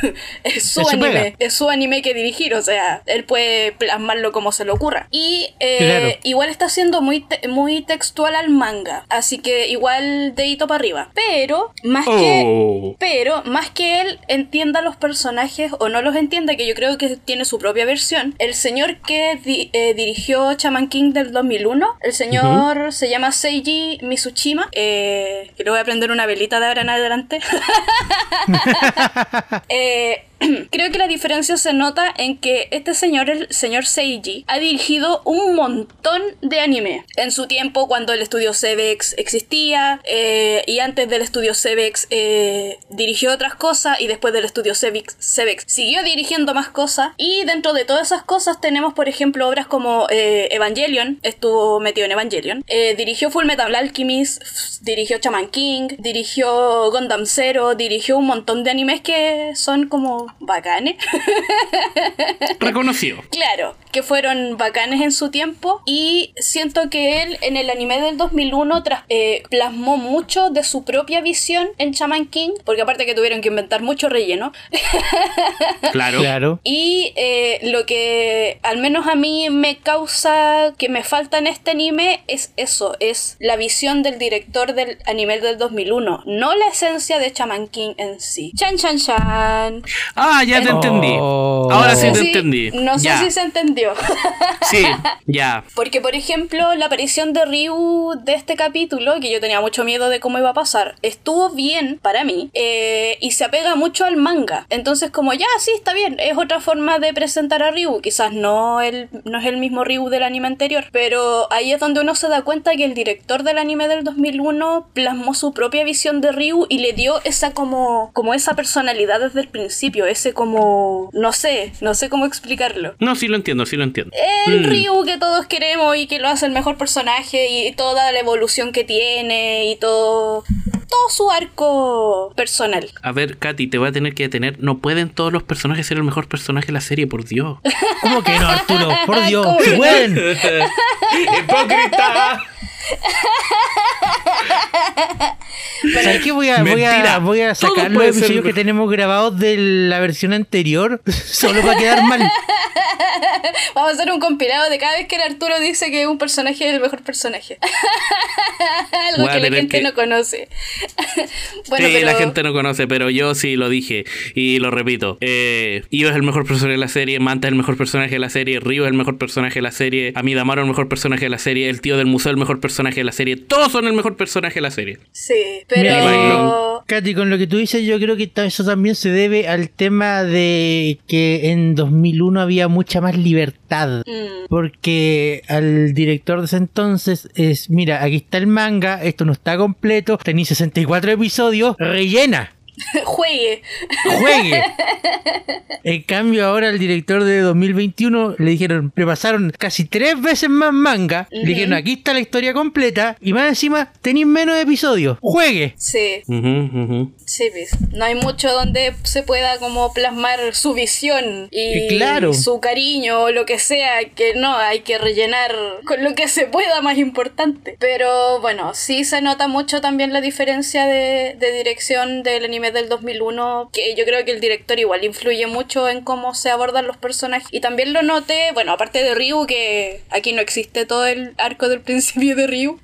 es su Es anime. Es su anime que dirigir, o sea, él puede plasmarlo como se le ocurra. Y eh, Claro. igual está siendo muy, te- muy textual al manga, así que igual dedito para arriba. Pero, más que. Oh. Pero, más que él entienda los personajes o no los entienda, que yo creo que tiene su propia versión, el señor que di- eh, dirigió Shaman King del 2001, el señor se llama Seiji Mitsushima, eh, que le voy a prender una velita de ahora en adelante. Eh, creo que la diferencia se nota en que este señor, el señor Seiji, ha dirigido un montón de anime. En su tiempo, cuando el estudio Cebex existía, eh, y antes del estudio Cebex eh, dirigió otras cosas, y después del estudio Cebex, Cebex siguió dirigiendo más cosas. Y dentro de todas esas cosas tenemos, por ejemplo, obras como eh, Evangelion, estuvo metido en Evangelion, eh, dirigió Full Metal Alchemist, dirigió Shaman King, dirigió Gundam Zero, dirigió un montón de animes que son como bacanes. Reconocido. Claro, que fueron bacanes en su tiempo y siento que él en el anime del 2001 tras- eh, plasmó mucho de su propia visión en Shaman King, porque aparte que tuvieron que inventar mucho relleno. Claro. Claro. Y eh, lo que al menos a mí me causa que me falta en este anime es eso, es la visión del director del anime del 2001, no la esencia de Shaman King en sí. Chan chan chan. Ah, ya te Oh. entendí. No Ahora No sí te si- entendí. No sé ya. si se entendió. Sí, ya. Porque, por ejemplo, la aparición de Ryu de este capítulo, que yo tenía mucho miedo de cómo iba a pasar, estuvo bien para mí eh, y se apega mucho al manga. Entonces, como ya, sí, está bien, es otra forma de presentar a Ryu. Quizás no, el, no es el mismo Ryu del anime anterior, pero ahí es donde uno se da cuenta que el director del anime del 2001 plasmó su propia visión de Ryu y le dio esa como, como esa personalidad desde el principio. Ese como, no sé, no sé cómo explicarlo. No, sí lo entiendo, sí lo entiendo. El Mm. Ryu que todos queremos y que lo hace el mejor personaje y toda la evolución que tiene y todo, todo su arco personal. A ver, Katy, te voy a tener que detener. No pueden todos los personajes ser el mejor personaje de la serie, por Dios. ¿Cómo que no, Arturo? Por Dios, ¿Cómo se pueden. ¡Hipócrita! ¿Sabes qué? Voy a, voy a, voy a sacar los episodios que tenemos grabados de la versión anterior solo para quedar mal. Vamos a hacer un compilado de cada vez que el Arturo dice que un personaje es el mejor personaje. Algo que la gente que- no conoce. bueno, sí, pero la gente no conoce, pero yo sí lo dije y lo repito. Eh, Io es el mejor personaje de la serie, Manta es el mejor personaje de la serie, Ryo es el mejor personaje de la serie, Amidamaro es el mejor personaje de la serie, el tío del museo es el mejor personaje de la serie, todos son el mejor personaje de la serie. Sí, pero... Katy, con lo que tú dices, yo creo que eso también se debe al tema de que en 2001 había mucha más libertad. Mm, Porque al director de ese entonces es, mira, aquí está el manga, esto no está completo, tenéis 64 episodios, rellena. juegue. juegue. En cambio, ahora el director de 2021 le dijeron, le pasaron casi tres veces más manga. Le dijeron, aquí está la historia completa. Y más encima, tenéis menos episodios. Juegue. Sí, sí, pues. No hay mucho donde se pueda como plasmar su visión y Y claro. su cariño o lo que sea, que no, hay que rellenar con lo que se pueda más importante. Pero bueno, sí se nota mucho también la diferencia de, de dirección del anime del 2001, que yo creo que el director igual influye mucho en cómo se abordan los personajes. Y también lo noté, bueno, aparte de Ryu, que aquí no existe todo el arco del principio de Ryu,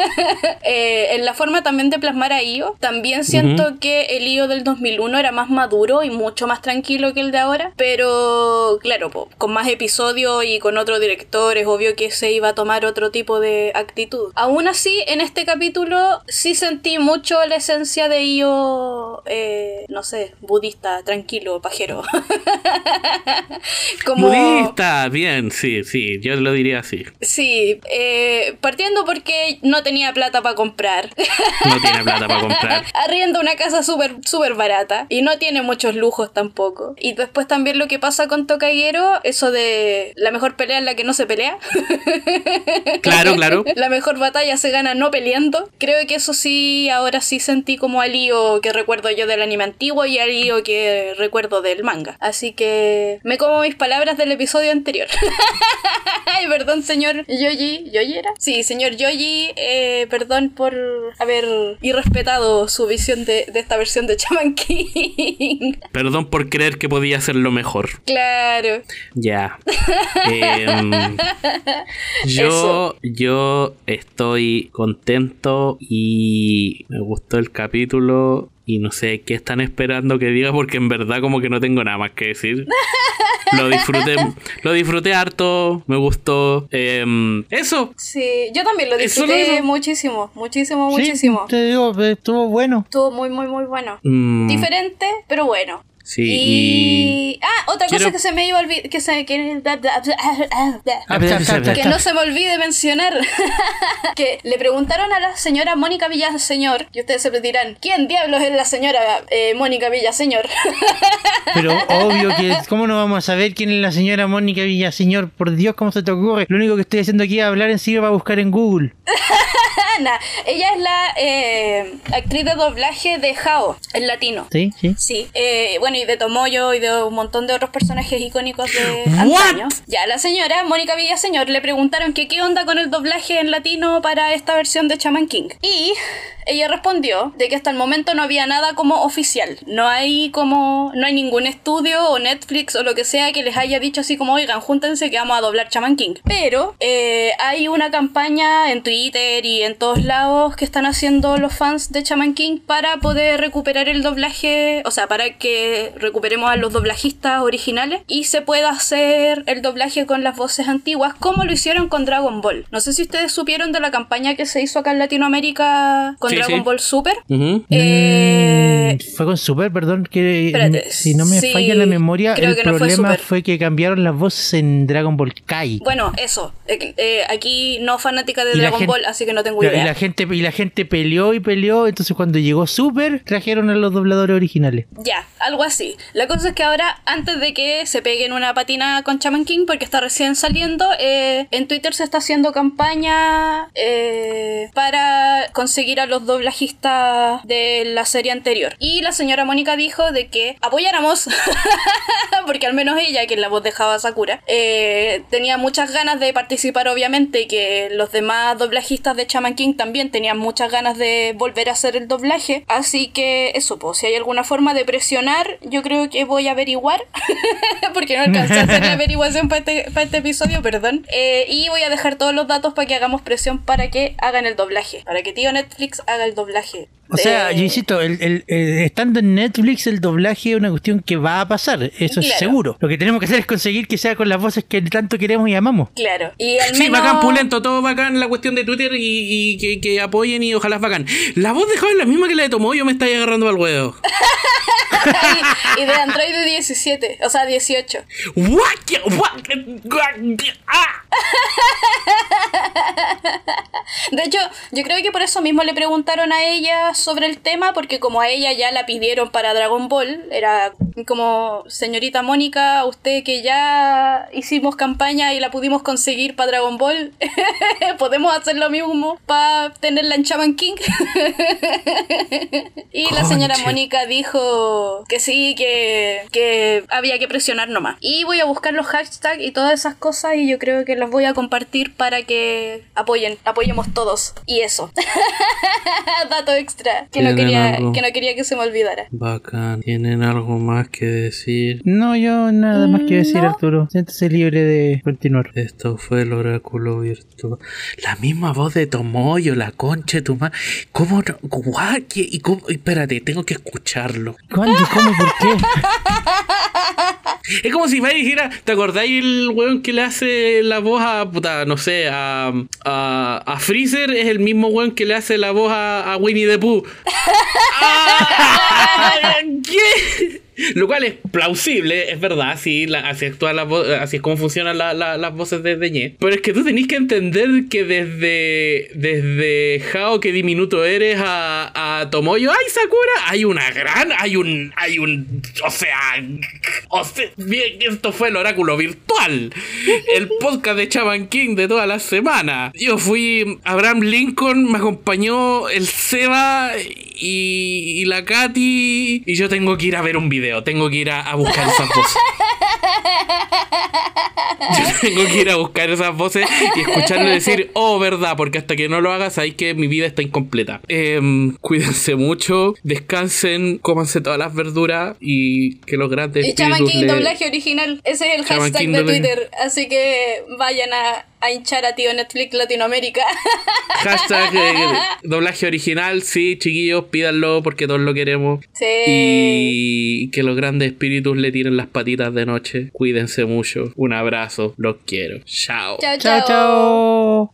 eh, en la forma también de plasmar a Io, también siento que el Io del 2001 era más maduro y mucho más tranquilo que el de ahora, pero claro, po, con más episodios y con otro director es obvio que se iba a tomar otro tipo de actitud. Aún así, en este capítulo sí sentí mucho la esencia de Io, eh, no sé, budista, tranquilo, pajero. Como... Budista, bien, sí, sí, yo lo diría así. Sí, eh, partiendo porque no tenía plata para comprar. No tiene plata para comprar. Arrienda una casa súper súper barata y no tiene muchos lujos tampoco. Y después también lo que pasa con Tokagero, eso de la mejor pelea en la que no se pelea. Claro, claro. La mejor batalla se gana no peleando. Creo que eso sí, ahora sí sentí como al lío que recuerdo yo del anime antiguo y al lío que recuerdo del manga. Así que me como mis palabras del episodio anterior. Ay, perdón, señor Yoji. ¿Yoji era? Sí, señor Yoji, eh, perdón por haber irrespetado su visión de, de esta versión de Chaman King. Perdón por creer que podía hacerlo mejor. claro. Ya. Em, yo, Eso. yo estoy contento y me gustó el capítulo y no sé qué están esperando que diga porque en verdad como que no tengo nada más que decir. Lo disfruté, lo disfruté harto, me gustó. Em, eso. Sí, yo también lo Eso disfruté no- muchísimo, muchísimo, Sí, muchísimo. te digo, estuvo bueno. Estuvo muy, muy, muy bueno. Mm, Diferente, pero bueno. Sí, y... y... Ah, otra Quiero- cosa que se me iba a olvidar, que se... No se me olvide mencionar que le preguntaron a la señora Mónica Villaseñor y ustedes se dirán ¿quién diablos es la señora eh, Mónica Villaseñor? Pero obvio que, ¿cómo no vamos a saber quién es la señora Mónica Villaseñor? Por Dios, ¿cómo se te ocurre? Lo único que estoy haciendo aquí es hablar en sigue para buscar en Google. Ana, ella es la eh, actriz de doblaje de Jao en latino ¿Sí? ¿Sí? Sí, eh, bueno, y de Tomoyo y de un montón de otros personajes icónicos de antaño. Ya, la señora Mónica Villaseñor le preguntaron que qué onda con el doblaje en latino para esta versión de Chaman King. Y ella respondió de que hasta el momento no había nada como oficial. No hay como, no hay ningún estudio o Netflix o lo que sea que les haya dicho así como, oigan, júntense que vamos a doblar Chaman King. Pero eh, hay una campaña en Twitter y en todos lados que están haciendo los fans de Chaman King para poder recuperar el doblaje, o sea, para que recuperemos a los doblajistas originales y se pueda hacer el doblaje con las voces antiguas como lo hicieron con Dragon Ball. No sé si ustedes supieron de la campaña que se hizo acá en Latinoamérica con Dragon sí. Ball Super. Eh, Mm, fue con Super, perdón, que Espérate, si no me sí, falla la memoria, el no problema fue, que cambiaron las voces en Dragon Ball Kai. Bueno, eso. Eh, eh, aquí no fanática de Y Dragon gente- Ball, así que no tengo idea. y la gente y la gente peleó y peleó, entonces cuando llegó Super trajeron a los dobladores originales. Ya, algo así. La cosa es que ahora, antes de que se peguen una patina con Chaman King, porque está recién saliendo, eh, en Twitter se está haciendo campaña eh, para conseguir a los doblajistas de la serie anterior. Y la señora Mónica dijo de que apoyáramos, porque al menos ella, que la voz de Java Sakura, eh, tenía muchas ganas de participar, obviamente, y que los demás doblajistas de Chaman King también tenían muchas ganas de volver a hacer el doblaje. Así que eso, pues, si hay alguna forma de presionar, yo creo que voy a averiguar, porque no alcancé a hacer la averiguación para este, para este episodio, perdón. Eh, y voy a dejar todos los datos para que hagamos presión para que hagan el doblaje, para que tío Netflix haga el doblaje. O sea, yo insisto, el, el- el- estando en Netflix el doblaje es una cuestión que va a pasar, eso es seguro. Lo que tenemos que hacer es conseguir que sea con las voces que tanto queremos y amamos. Claro. Y al Sí, bacán, pulento, todo bacán la cuestión de Twitter y, y que, que apoyen y ojalá es bacán. La voz de Javi es la misma que la de Tomoyo, me está agarrando al huevo. y de Android 17, o sea, 18. Guaquia, guaquia, guaquia, ah. De hecho, yo creo que por eso mismo le preguntaron a ella sobre el tema, porque como a ella ya la pidieron para Dragon Ball, era como, señorita Mónica, usted que ya hicimos campaña y la pudimos conseguir para Dragon Ball, podemos hacer lo mismo para tenerla en Shaman King. y la señora. Mónica dijo que sí, que, que había que presionar nomás. Y voy a buscar los hashtags y todas esas cosas y yo creo que las voy a compartir para que apoyen, apoyemos todos. Y eso. Dato extra que no, quería, algo. que no quería que se me olvidara. Bacán, ¿tienen algo más que decir? No, yo nada más que decir, No. Arturo. Siéntese libre de continuar. Esto fue el oráculo virtual. La misma voz de Tomoyo, la concha de tu madre. ¿Cómo no? ¿qué? ¿Y cómo? Espérate, tengo que escucharlo. ¿Cuándo? ¿Cómo? ¿Por qué? Es como si me dijera, ¿te acordáis el weón que le hace la voz a, puta, no sé, a, a, a Freezer? Es el mismo weón que le hace la voz a, a Winnie the Pooh. Ah, ¿Qué? Lo cual es plausible, es verdad, sí, la- así, actúa la así es como funcionan la- la- las voces de Deñé. Pero es que tú tenés que entender que desde, desde Jao, que diminuto eres, a, a Tomoyo, ¡ay, Sakura! Hay una gran, hay un, hay un, o sea, o sea, bien, esto fue el oráculo virtual. El podcast de Chaman King de toda la semana. Yo fui, Abraham Lincoln, me acompañó el Seba y, y la Katy. Y yo tengo que ir a ver un video, tengo que ir a, buscar esas voces. Yo tengo que ir a buscar esas voces y escucharle decir, oh, verdad, porque hasta que no lo hagas, sabéis que mi vida está incompleta. Em, cuídense mucho, descansen, cómanse todas las verduras y que los grandes Y Chaman espíritus King le- doblaje original, ese es el hashtag King de doblaje. Twitter. Así que vayan a, a hinchar a tío Netflix Latinoamérica. Hashtag eh, doblaje original, sí, chiquillos, pídanlo porque todos lo queremos. sí. Y que los grandes espíritus le tiren las patitas de noche. Cuídense mucho. Un abrazo. Los quiero. Chao. Chao, Chao, chao.